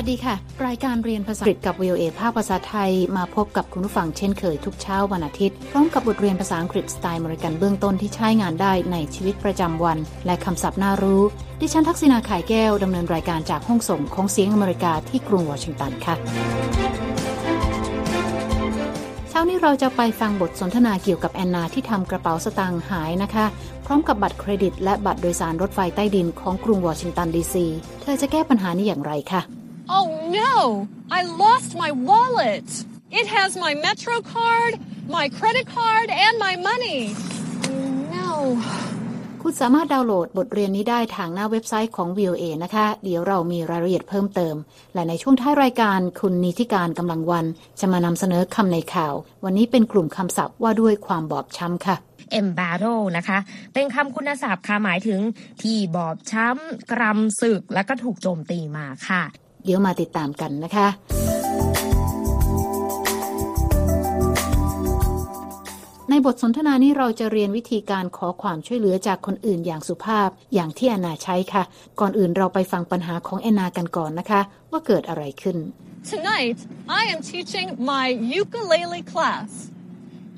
วัสดีค่ะ รายการเรียนภาษาอังกฤษกับ VOA ภาคภาษาไทยมาพบกับคุณผู้ฟังเช่นเคยทุกเช้าวันอาทิตย์ พร้อมกับบทเรียนภาษาอังกฤษสไตล์มริกันเบื้องต้นที่ใช้งานได้ในชีวิตประจำวัน และคำศัพท์น่ารู้ ดิฉันทักษณาขายแก้วดำเนินรายการจากห้องส่งของเสียงอเมริกาที่กรุงวอชิงตันค่ะเช้านี้เราจะไปฟังบทสนทนาเกี่ยวกับแอนนาที่ทำกระเป๋าสตางค์หายนะคะ พร้อมกับบัตรเครดิตและบัตรโดยสารรถไฟใต้ดินของกรุงวอชิงตันดีซี เธอจะแก้ปัญหานี้อย่างไรคะ Oh no! I lost my wallet! It has my Metro card, my credit card, and my money. No. คุณสามารถดาวน์โหลดบทเรียนนี้ได้ทางหน้าเว็บไซต์ของ VOA นะคะ เดี๋ยวเรามีรายละเอียดเพิ่มเติม และในช่วงท้ายรายการคุณนิติการกำลังวัน จะมานำเสนอคำในข่าว วันนี้เป็นกลุ่มคำศัพท์ว่าด้วยความบอบช้ำค่ะ embattle นะคะ เป็นคำคุณศัพท์ค่ะหมายถึงที่บอบช้ำกรำศึก และก็ถูกโจมตีมาค่ะเดี๋ยวมาติดตามกันนะคะ ในบทสนทนานี้เราจะเรียนวิธีการขอความช่วยเหลือจากคนอื่นอย่างสุภาพอย่างที่แอนนาใช้ค่ะ ก่อนอื่นเราไปฟังปัญหาของแอนนากันก่อนนะคะ ว่าเกิดอะไรขึ้น Tonight, I am teaching my ukulele class.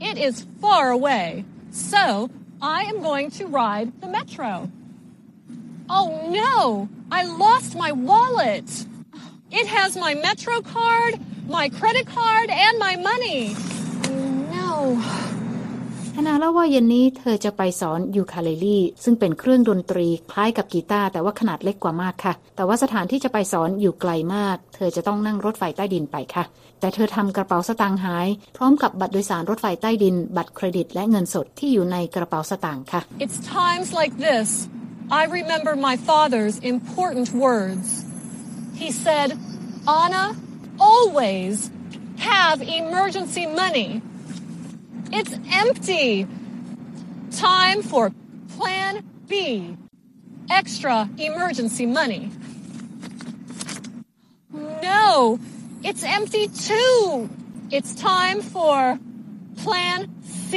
It is far away, so I am going to ride the metro. Oh no! I lost my wallet! It has my Metro card, my credit card, and my money. No. แอนนาเล่าว่าเย็นนี้เธอจะไปสอนยูคาเลลี่ซึ่งเป็นเครื่องดนตรีคล้ายกับกีตาร์แต่ว่าขนาดเล็กกว่ามากค่ะ แต่ว่าสถานที่จะไปสอนอยู่ไกลมาก เธอจะต้องนั่งรถไฟใต้ดินไปค่ะ แต่เธอทำกระเป๋าสตางค์หาย พร้อมกับบัตรโดยสารรถไฟใต้ดิน บัตรเครดิตและเงินสดที่อยู่ในกระเป๋าสตางค์ค่ะ It's times like this I remember my father's important words. He said, Anna, always have emergency money. It's empty. Time for Plan B. Extra emergency money. No, it's empty too. It's time for Plan C.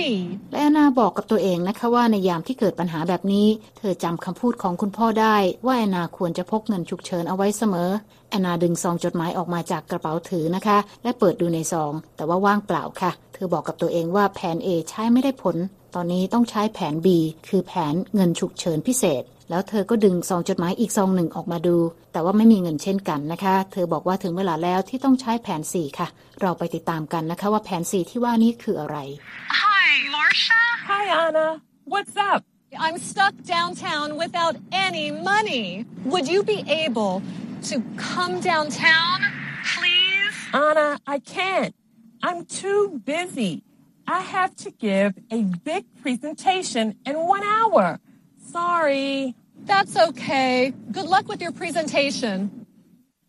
และแอนนาบอกกับตัวเองนะคะว่าในยามที่เกิดปัญหาแบบนี้ เธอจำคำพูดของคุณพ่อได้ว่าแอนนาควรจะพกเงินฉุกเฉินเอาไว้เสมอ แอนนาดึงซองจดหมายออกมาจากกระเป๋าถือนะคะ และเปิดดูในซอง แต่ว่าว่างเปล่าค่ะ เธอบอกกับตัวเองว่าแผน A ใช้ไม่ได้ผล ตอนนี้ต้องใช้แผน B คือแผนเงินฉุกเฉินพิเศษ แล้วเธอก็ดึงซองจดหมายอีกซองหนึ่งออกมาดู แต่ว่าไม่มีเงินเช่นกันนะคะ เธอบอกว่าถึงเวลาแล้วที่ต้องใช้แผน 4 ค่ะ เราไปติดตามกันนะคะว่าแผน 4 ที่ว่านี้คืออะไร Hi, Marcia. Hi, Anna. What's up? I'm stuck downtown without any money. Would you be able to come downtown, please? Anna, I can't. I'm too busy. I have to give a big presentation in one hour. Sorry. That's okay. Good luck with your presentation.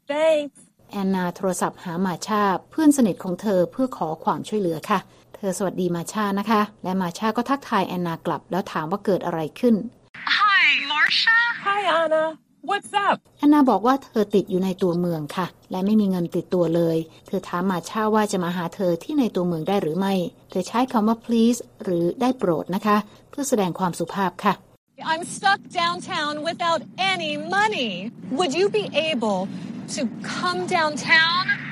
Thanks. แอนนาโทรศัพท์หามาชาเพื่อนสนิทของเธอเพื่อขอความช่วยเหลือค่ะ เ ธอสวัสดีมาชานะคะ และมาชาก็ทักทายแอนนากลับ แล้วถามว่าเกิดอะไรขึ้น Hi, Marcia. Hi, Anna. What's up? แอนนาบอกว่าเธอติดอยู่ในตัวเมืองค่ะ และไม่มีเงินติดตัวเลย เธอถามมาชาว่าจะมาหาเธอที่ในตัวเมืองได้หรือไม่ เธอใช้คำว่า please หรือได้โปรดนะคะ เพื่อแสดงความสุภาพค่ะ I'm stuck downtown without any money. Would you be able to come downtown, please?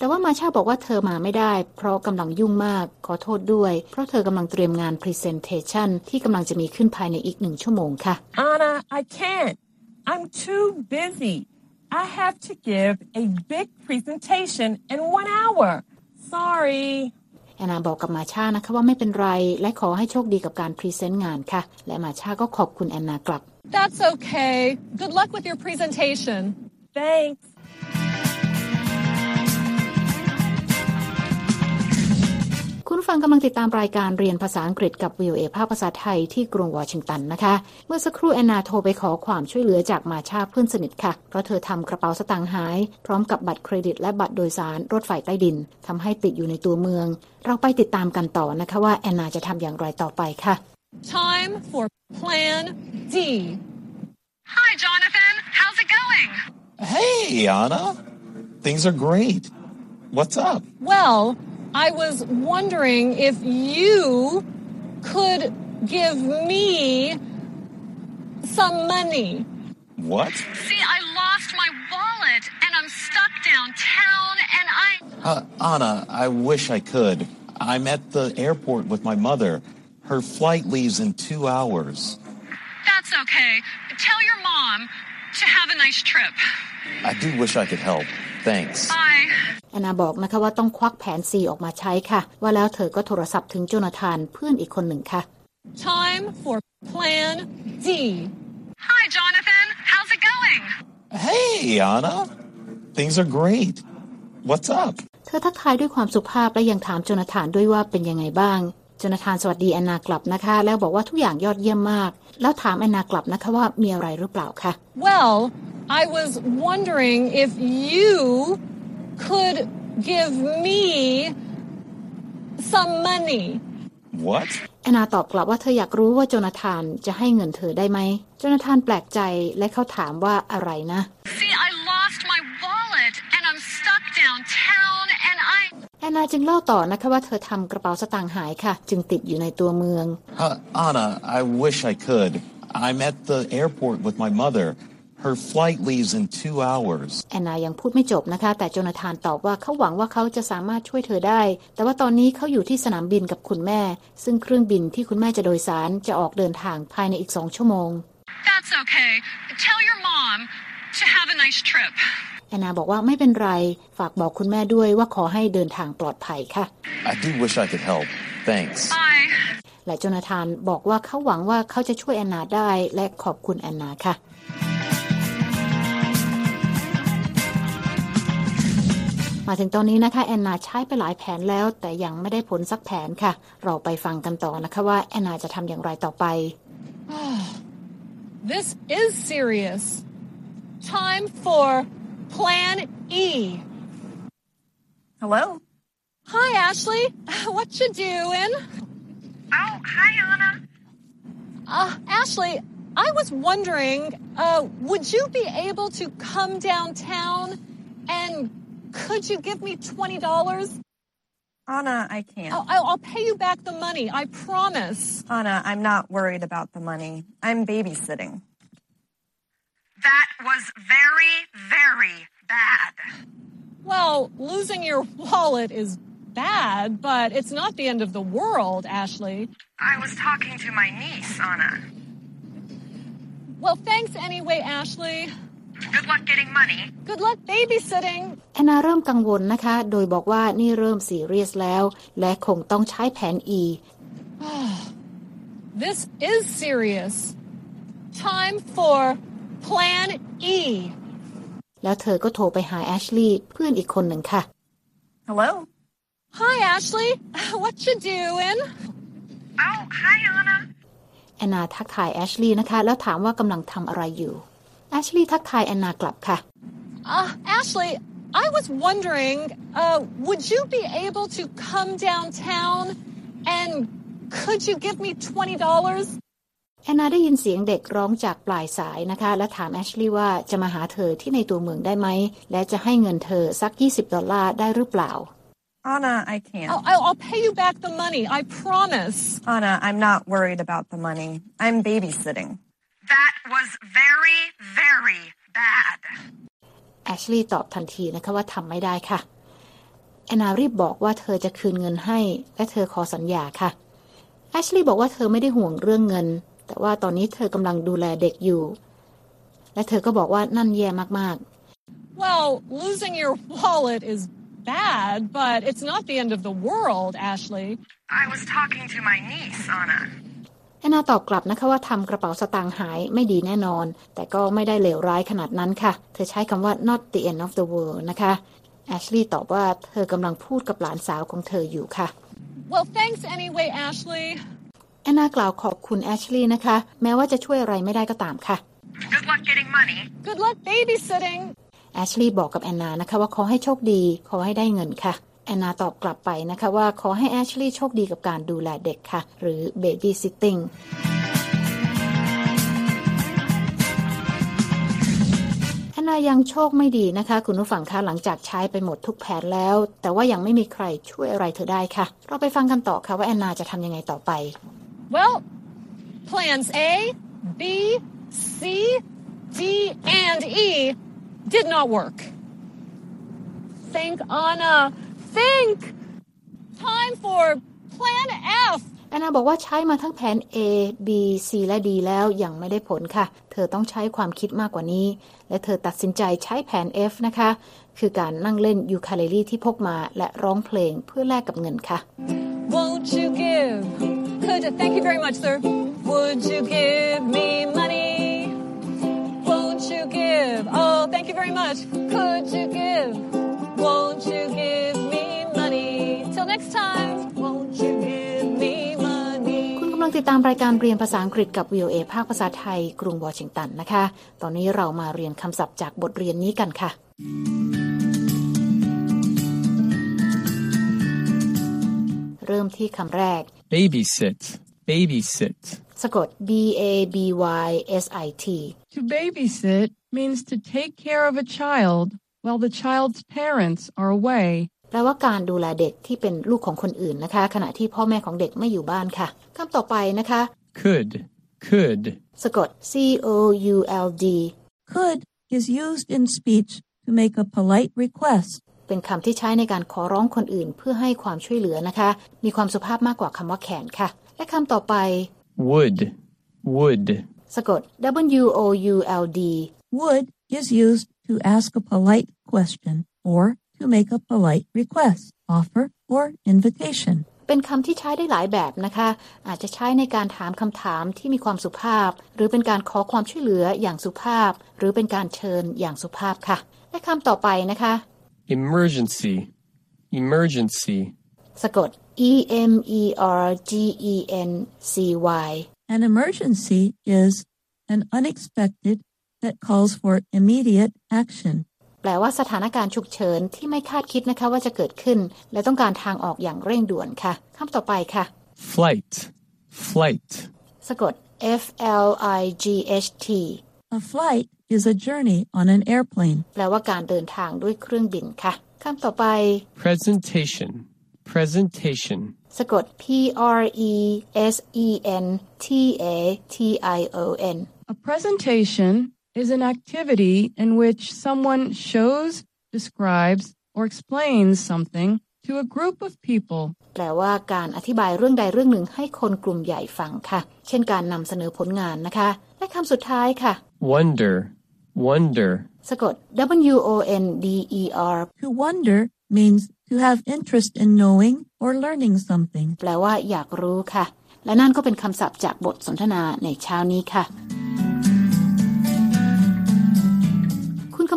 แต่ว่ามาชาบอกว่าเธอมาไม่ได้ เพราะกำลังยุ่งมากขอโทษด้วย เพราะเธอกำลังเตรียมงาน Presentation ที่กำลังจะมีขึ้นภายในอีกหนึ่งชั่วโมงค่ะ Anna, I can't. I'm too busy. I have to give a big presentation in one hour. Sorry. แอนนาบอกกับมาชานะคะว่าไม่เป็นไร และขอให้โชคดีกับการพรีเซนต์งานค่ะ และมาชาก็ขอบคุณแอนนากลับ That's okay. Good luck with your presentation. Thanks. คุณผู้ฟังกำลังติดตามรายการเรียนภาษาอังกฤษกับ VOA ภาคภาษาไทยที่กรุงวอชิงตันนะคะ เมื่อสักครู่แอนนาโทรไปขอความช่วยเหลือจากมาชาเพื่อนสนิทค่ะ เพราะเธอทำกระเป๋าสตางค์หาย พร้อมกับบัตรเครดิตและบัตรโดยสารรถไฟใต้ดินทำให้ติดอยู่ในตัวเมือง เราไปติดตามกันต่อนะคะว่าแอนนาจะทำอย่างไรต่อไปค่ะ Time for Plan D. Hi, Jonathan. How's it going? Hey, Anna. Things are great. What's up? Well, I was wondering if you could give me some money. What? See, I lost my wallet and I'm stuck downtown and I. Uh, Anna, I wish I could. I'm at the airport with my mother. Her flight leaves in two hours. That's okay. Tell your mom to have a nice trip. I do wish I could help. Thanks. Bye. แอนนาบอกนะคะว่าต้องควักแผน C ออกมาใช้ค่ะ ว่าแล้วเธอก็โทรศัพท์ถึงโจนาธานเพื่อนอีกคนหนึ่งค่ะ Time for Plan D. Hi, Jonathan. How's it going? Hey, Anna. Things are great. What's up? เธอทักทายด้วยความสุภาพและยังถามโจนาธานด้วยว่าเป็นยังไงบ้าง โจนาธานสวัสดีแอนนากลับนะคะ แล้วบอกว่าทุกอย่างยอดเยี่ยมมาก แล้วถามแอนนากลับนะคะว่ามีอะไรหรือเปล่าค่ะ Well, I was wondering if you could give me some money. What? แอนนาตอบกลับว่าเธออยากรู้ว่าโจนาธานจะให้เงินเธอได้ไหมโจนาธานแปลกใจและเขาถามว่าอะไรนะ See, I lost my wallet and I'm stuck downtown and I. แอนนาจึงเล่าต่อนะคะว่าเธอทำกระเป๋าสตางค์หายค่ะ จึงติดอยู่ในตัวเมือง Uh, Anna, I wish I could. I'm at the airport with my mother. Her flight leaves in two hours. แอนนายังพูดไม่จบนะคะ แต่โจนาธานตอบว่าเขาหวังว่าเขาจะสามารถช่วยเธอได้ แต่ว่าตอนนี้เขาอยู่ที่สนามบินกับคุณแม่ ซึ่งเครื่องบินที่คุณแม่จะโดยสารจะออกเดินทางภายในอีกสองชั่วโมง That's okay. Tell your mom to have a nice trip. แอนนาบอกว่าไม่เป็นไร ฝากบอกคุณแม่ด้วยว่าขอให้เดินทางปลอดภัยค่ะ I do wish I could help. Thanks. Bye. และโจนาธานบอกว่าเขาหวังว่าเขาจะช่วยแอนนาได้และขอบคุณแอนนาค่ะ มาถึงตอนนี้นะคะแอนนาใช้ไปหลายแผนแล้ว แต่ยังไม่ได้ผลสักแผนค่ะ เราไปฟังกันต่อนะคะว่าแอนนาจะทำอย่างไรต่อไป This is serious. Time for Plan E. Hello? Hi, Ashley. What you doing? Oh, hi, Anna. Uh, Ashley, I was wondering, uh, would you be able to come downtown and could you give me twenty dollars? Anna, I can't. I'll, I'll I'll pay you back the money. I promise. Anna, I'm not worried about the money. I'm babysitting. That was very, very bad. Well, losing your wallet is bad, but it's not the end of the world, Ashley. I was talking to my niece, Anna. Well, thanks anyway, Ashley. Good luck getting money. Good luck babysitting. แอนนาเริ่มกังวลนะคะ โดยบอกว่านี่เริ่มซีเรียสแล้ว และคงต้องใช้แผน E This is serious. Time for Plan E. แล้วเธอก็โทรไปหาแอชลีย์เพื่อนอีกคนหนึ่งค่ะ Hello? Hi, Ashley. What you doing? Oh, hi, Anna. แอนนาทักทายแอชลีย์นะคะ แล้วถามว่ากำลังทำอะไรอยู่ แอชลีย์ทักทายแอนนากลับค่ะ Uh, Ashley, I was wondering, uh, would you be able to come downtown and could you give me twenty dollars? แอนนาได้ยินเสียงเด็กร้องจากปลายสายนะคะ และถามแอชลีย์ว่าจะมาหาเธอที่ในตัวเมืองได้ไหม และจะให้เงินเธอสัก 20 ดอลลาร์ได้หรือเปล่า Anna, I can't. I'll, I'll I'll pay you back the money. I promise. Anna, I'm not worried about the money. I'm babysitting. That was very, very bad. แอชลีย์ตอบทันทีนะคะว่าทำไม่ได้ค่ะ แอนนารีบบอกว่าเธอจะคืนเงินให้ และเธอขอสัญญาค่ะแอชลีย์บอกว่าเธอไม่ได้ห่วงเรื่องเงิน แต่ว่าตอนนี้เธอกำลังดูแลเด็กอยู่ และเธอก็บอกว่านั่นแย่มาก Well, losing your wallet is bad, but it's not the end of the world, Ashley. I was talking to my niece, Anna. ๆแอนนาตอบกลับนะคะว่าทำกระเป๋าสตางค์หายไม่ดีแน่นอน แต่ก็ไม่ได้เลวร้ายขนาดนั้นค่ะ เธอใช้คำว่า not the end of the world นะคะแอชลีย์ตอบว่าเธอกำลังพูดกับหลานสาวของเธออยู่ค่ะ Well, thanks anyway, Ashley. แอนนากล่าวขอบคุณแอชลีย์นะคะ แม้ว่าจะช่วยอะไรไม่ได้ก็ตามค่ะ Good luck getting money. Good luck babysitting. แอชลีย์บอกกับแอนนานะคะว่าขอให้โชคดี ขอให้ได้เงินค่ะ แอนนาตอบกลับไปนะคะว่าขอให้แอชลีย์โชคดีกับการดูแลเด็กค่ะ หรือ baby sitting แอนนายังโชคไม่ดีนะคะ คุณผู้ฟังคะหลังจากใช้ไปหมดทุกแผนแล้ว แต่ว่ายังไม่มีใครช่วยอะไรเธอได้ค่ะ เราไปฟังกันต่อค่ะว่าแอนนาจะทำยังไงต่อไป Well, plans A, B, C, D, and E did not work. think, Anna. Think. Time for Plan F. แอนนาบอกว่าใช้มาทั้งแผน A B C และ D แล้วยังไม่ได้ผลค่ะ เธอต้องใช้ความคิดมากกว่านี้ และเธอตัดสินใจใช้แผน F นะคะ คือการนั่งเล่นยูคาเลลี่ที่พกมาและร้องเพลงเพื่อแลกกับเงินค่ะ Won't you give? Could thank you very much, sir. Would you give me money? Won't you give? Oh, thank you very much. Could you give? Won't you give งติดตามรายการเรียนภาษาอังกฤษกับ VOA ภาคภาษาไทย กรุงวอชิงตันนะคะ ตอนนี้เรามาเรียนคำศัพท์จากบทเรียนนี้กันค่ะ เริ่มที่คำแรก Babysit. Babysit. สะกด B A B Y S I T To babysit means to take care of a child while the child's parents are away. แปลว่าการดูแลเด็กที่เป็นลูกของคนอื่นนะคะ ขณะที่พ่อแม่ของเด็กไม่อยู่บ้านค่ะคำต่อไปนะคะ Could. Could. สะกด C O U L D Could is used in speech to make a polite request. เป็นคำที่ใช้ในการขอร้องคนอื่นเพื่อให้ความช่วยเหลือนะคะ มีความสุภาพมากกว่าคำว่าแขนค่ะ และคำต่อไป Would. Would. สะกด W O U L D Would is used to ask a polite question or to make a polite request, offer, or invitation. เป็นคำที่ใช้ได้หลายแบบนะคะ อาจจะใช้ในการถามคำถามที่มีความสุภาพ หรือเป็นการขอความช่วยเหลืออย่างสุภาพ หรือเป็นการเชิญอย่างสุภาพค่ะ และคำต่อไปนะคะ Emergency. Emergency. สะกด E M E R G E N C Y An emergency is an unexpected that calls for immediate action. แปลว่าสถานการณ์ฉุกเฉินที่ไม่คาดคิดนะคะว่าจะเกิดขึ้น และต้องการทางออกอย่างเร่งด่วนค่ะคำต่อไปค่ะ Flight. Flight. สะกด F L I G H T A flight is a journey on an airplane. แปลว่าการเดินทางด้วยเครื่องบินค่ะคำต่อไป Presentation. Presentation. สะกด P R E S E N T A T I O N A presentation is an activity in which someone shows, describes, or explains something to a group of people. แปลว่าการอธิบายเรื่องใดเรื่องหนึ่งให้คนกลุ่มใหญ่ฟังค่ะ เช่นการนำเสนอผลงานนะคะ และคำสุดท้ายค่ะ Wonder. Wonder. สะกด W O N D E R To wonder means to have interest in knowing or learning something. แปลว่าอยากรู้ค่ะ และนั่นก็เป็นคำศัพท์จากบทสนทนาในเช้านี้ค่ะ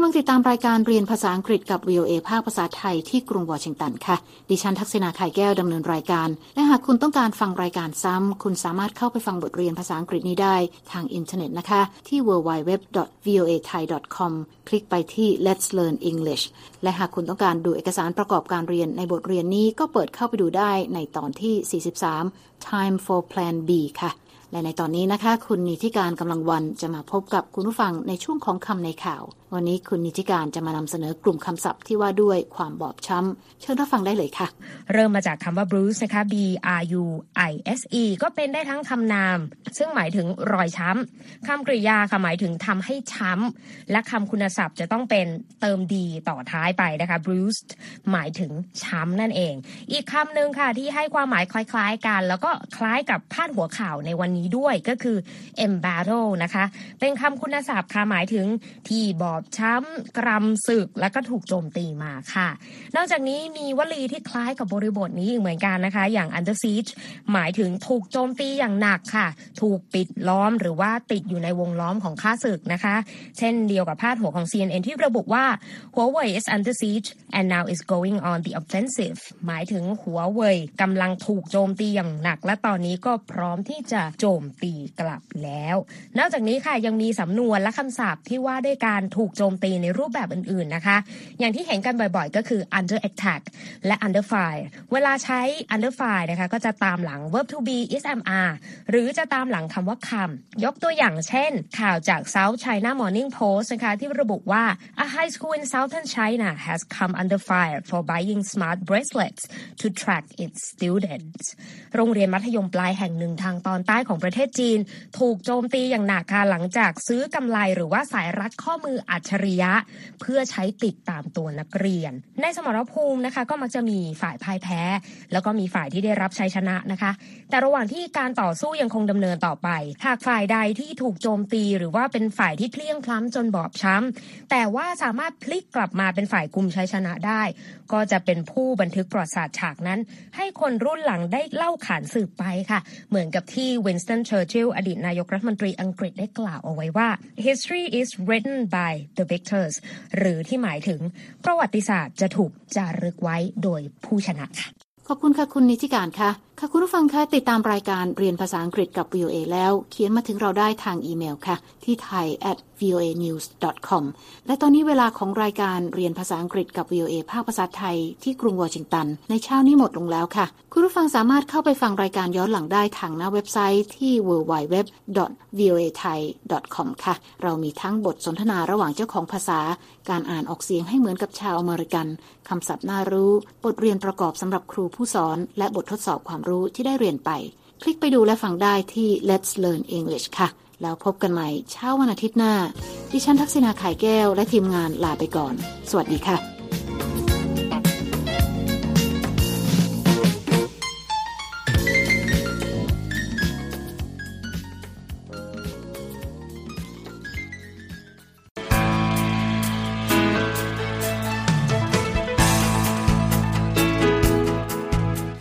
ำลังติดตามรายการเรียนภาษาอังกฤษกับ VOA ภาคภาษาไทยที่กรุงวอชิงตันค่ะ ดิฉันทักษณาไข่แก้วดำเนินรายการ และหากคุณต้องการฟังรายการซ้ำ คุณสามารถเข้าไปฟังบทเรียนภาษาอังกฤษนี้ได้ทางอินเทอร์เน็ตนะคะ ที่ www.voathai.com คลิกไปที่ Let's Learn English และหากคุณต้องการดูเอกสารประกอบการเรียนในบทเรียนนี้ก็เปิดเข้าไปดูได้ในตอนที่ 43 Time for Plan B ค่ะและในตอนนี้นะคะ คุณนิติการกำลังวันจะมาพบกับคุณผู้ฟังในช่วงของคำในข่าว วันนี้คุณนิติการจะมานำเสนอกลุ่มคำศัพท์ที่ว่าด้วยความบอบช้ำ เชิญรับฟังได้เลยค่ะ เริ่มมาจากคำว่า bruise นะคะ B R U I S E ก็เป็นได้ทั้งคำนาม ซึ่งหมายถึงรอยช้ำคำกริยาค่ะหมายถึงทำให้ช้ำ และคำคุณศัพท์จะต้องเป็นเติมดีต่อท้ายไปนะคะ bruised หมายถึงช้ำนั่นเอง อีกคำหนึ่งค่ะที่ให้ความหมายคล้ายๆกัน แล้วก็คล้ายกับพาดหัวข่าวในวันนี้ด้วยก็คือ embattle นะคะ เป็นคำคุณศัพท์ค่ะหมายถึงที่บอบช้ำกรำศึกแล้วก็ถูกโจมตีมาค่ะ นอกจากนี้มีวลีที่คล้ายกับบริบทนี้อีกเหมือนกันนะคะ อย่าง under siege หมายถึงถูกโจมตีอย่างหนักค่ะ ถูกปิดล้อมหรือว่าติดอยู่ในวงล้อมของข้าศึกนะคะ เช่นเดียวกับพาดหัวของ CNN ที่ระบุว่า Huawei is under siege and now is going on the offensive หมายถึงหัวเว่ยกำลังถูกโจมตีอย่างหนัก และตอนนี้ก็พร้อมที่จะโจมตีกลับแล้ว นอกจากนี้ค่ะยังมีสำนวนและคำศัพท์ที่ว่าด้วยการถูกโจมตีในรูปแบบอื่นๆนะคะ อย่างที่เห็นกันบ่อยๆ ก็คือ under attack และ under fire เวลาใช้ under fire นะคะก็จะตามหลัง verb to be ismr หรือจะตามหลังคำว่าคำยกตัวอย่างเช่น ข่าวจาก South China Morning Post นะคะที่ระบุว่า a high school in southern China has come under fire for buying smart bracelets to track its students โรงเรียนมัธยมปลายแห่งหนึ่งทางตอนใต้ของประเทศจีน ถูกโจมตีอย่างหนักค่ะหลังจากซื้อกำไลหรือว่าสายรัดข้อมืออัจฉริยะ เพื่อใช้ติดตามตัวนักเรียน ในสมรภูมินะคะ ก็มักจะมีฝ่ายพ่ายแพ้ แล้วก็มีฝ่ายที่ได้รับชัยชนะนะคะ แต่ระหว่างที่การต่อสู้ยังคงดำเนินต่อไป หากฝ่ายใดที่ถูกโจมตี หรือว่าเป็นฝ่ายที่เพลี้ยงพล้ำจนบอบช้ำแต่ว่าสามารถพลิกกลับมาเป็นฝ่ายกลุ่มชัยชนะได้ ก็จะเป็นผู้บันทึกประวัติศาสตร์ฉากนั้น ให้คนรุ่นหลังได้เล่าขานสืบไปค่ะ เหมือนกับที่วินสตันเชอร์ชิลล์อดีตนายกรัฐมนตรีอังกฤษได้กล่าวเอาไว้ว่า history is written by the victors หรือที่หมายถึงประวัติศาสตร์จะถูกจารึกไว้โดยผู้ชนะค่ะขอบคุณค่ะคุณนิติการค่ะ ค่ะคุณผู้ฟังคะติดตามรายการเรียนภาษาอังกฤษกับ VOA แล้ว เขียนมาถึงเราได้ทางอีเมลค่ะ ที่ thai at voa news com และตอนนี้เวลาของรายการเรียนภาษาอังกฤษกับ VOA ภาคภาษาไทยที่กรุงวอชิงตัน ในเช้านี้หมดลงแล้วค่ะ คุณผู้ฟังสามารถเข้าไปฟังรายการย้อนหลังได้ทางหน้าเว็บไซต์ที่ www voa thai com ค่ะ เรามีทั้งบทสนทนาระหว่างเจ้าของภาษา การอ่านออกเสียงให้เหมือนกับชาวอเมริกันคำศัพท์น่ารู้ บทเรียนประกอบสำหรับครูผู้สอน และบททดสอบความรู้ที่ได้เรียนไป คลิกไปดูและฟังได้ที่ Let's Learn English ค่ะ แล้วพบกันใหม่เช้าวันอาทิตย์หน้า ดิฉันทักษณาไข่แก้วและทีมงานลาไปก่อน สวัสดีค่ะ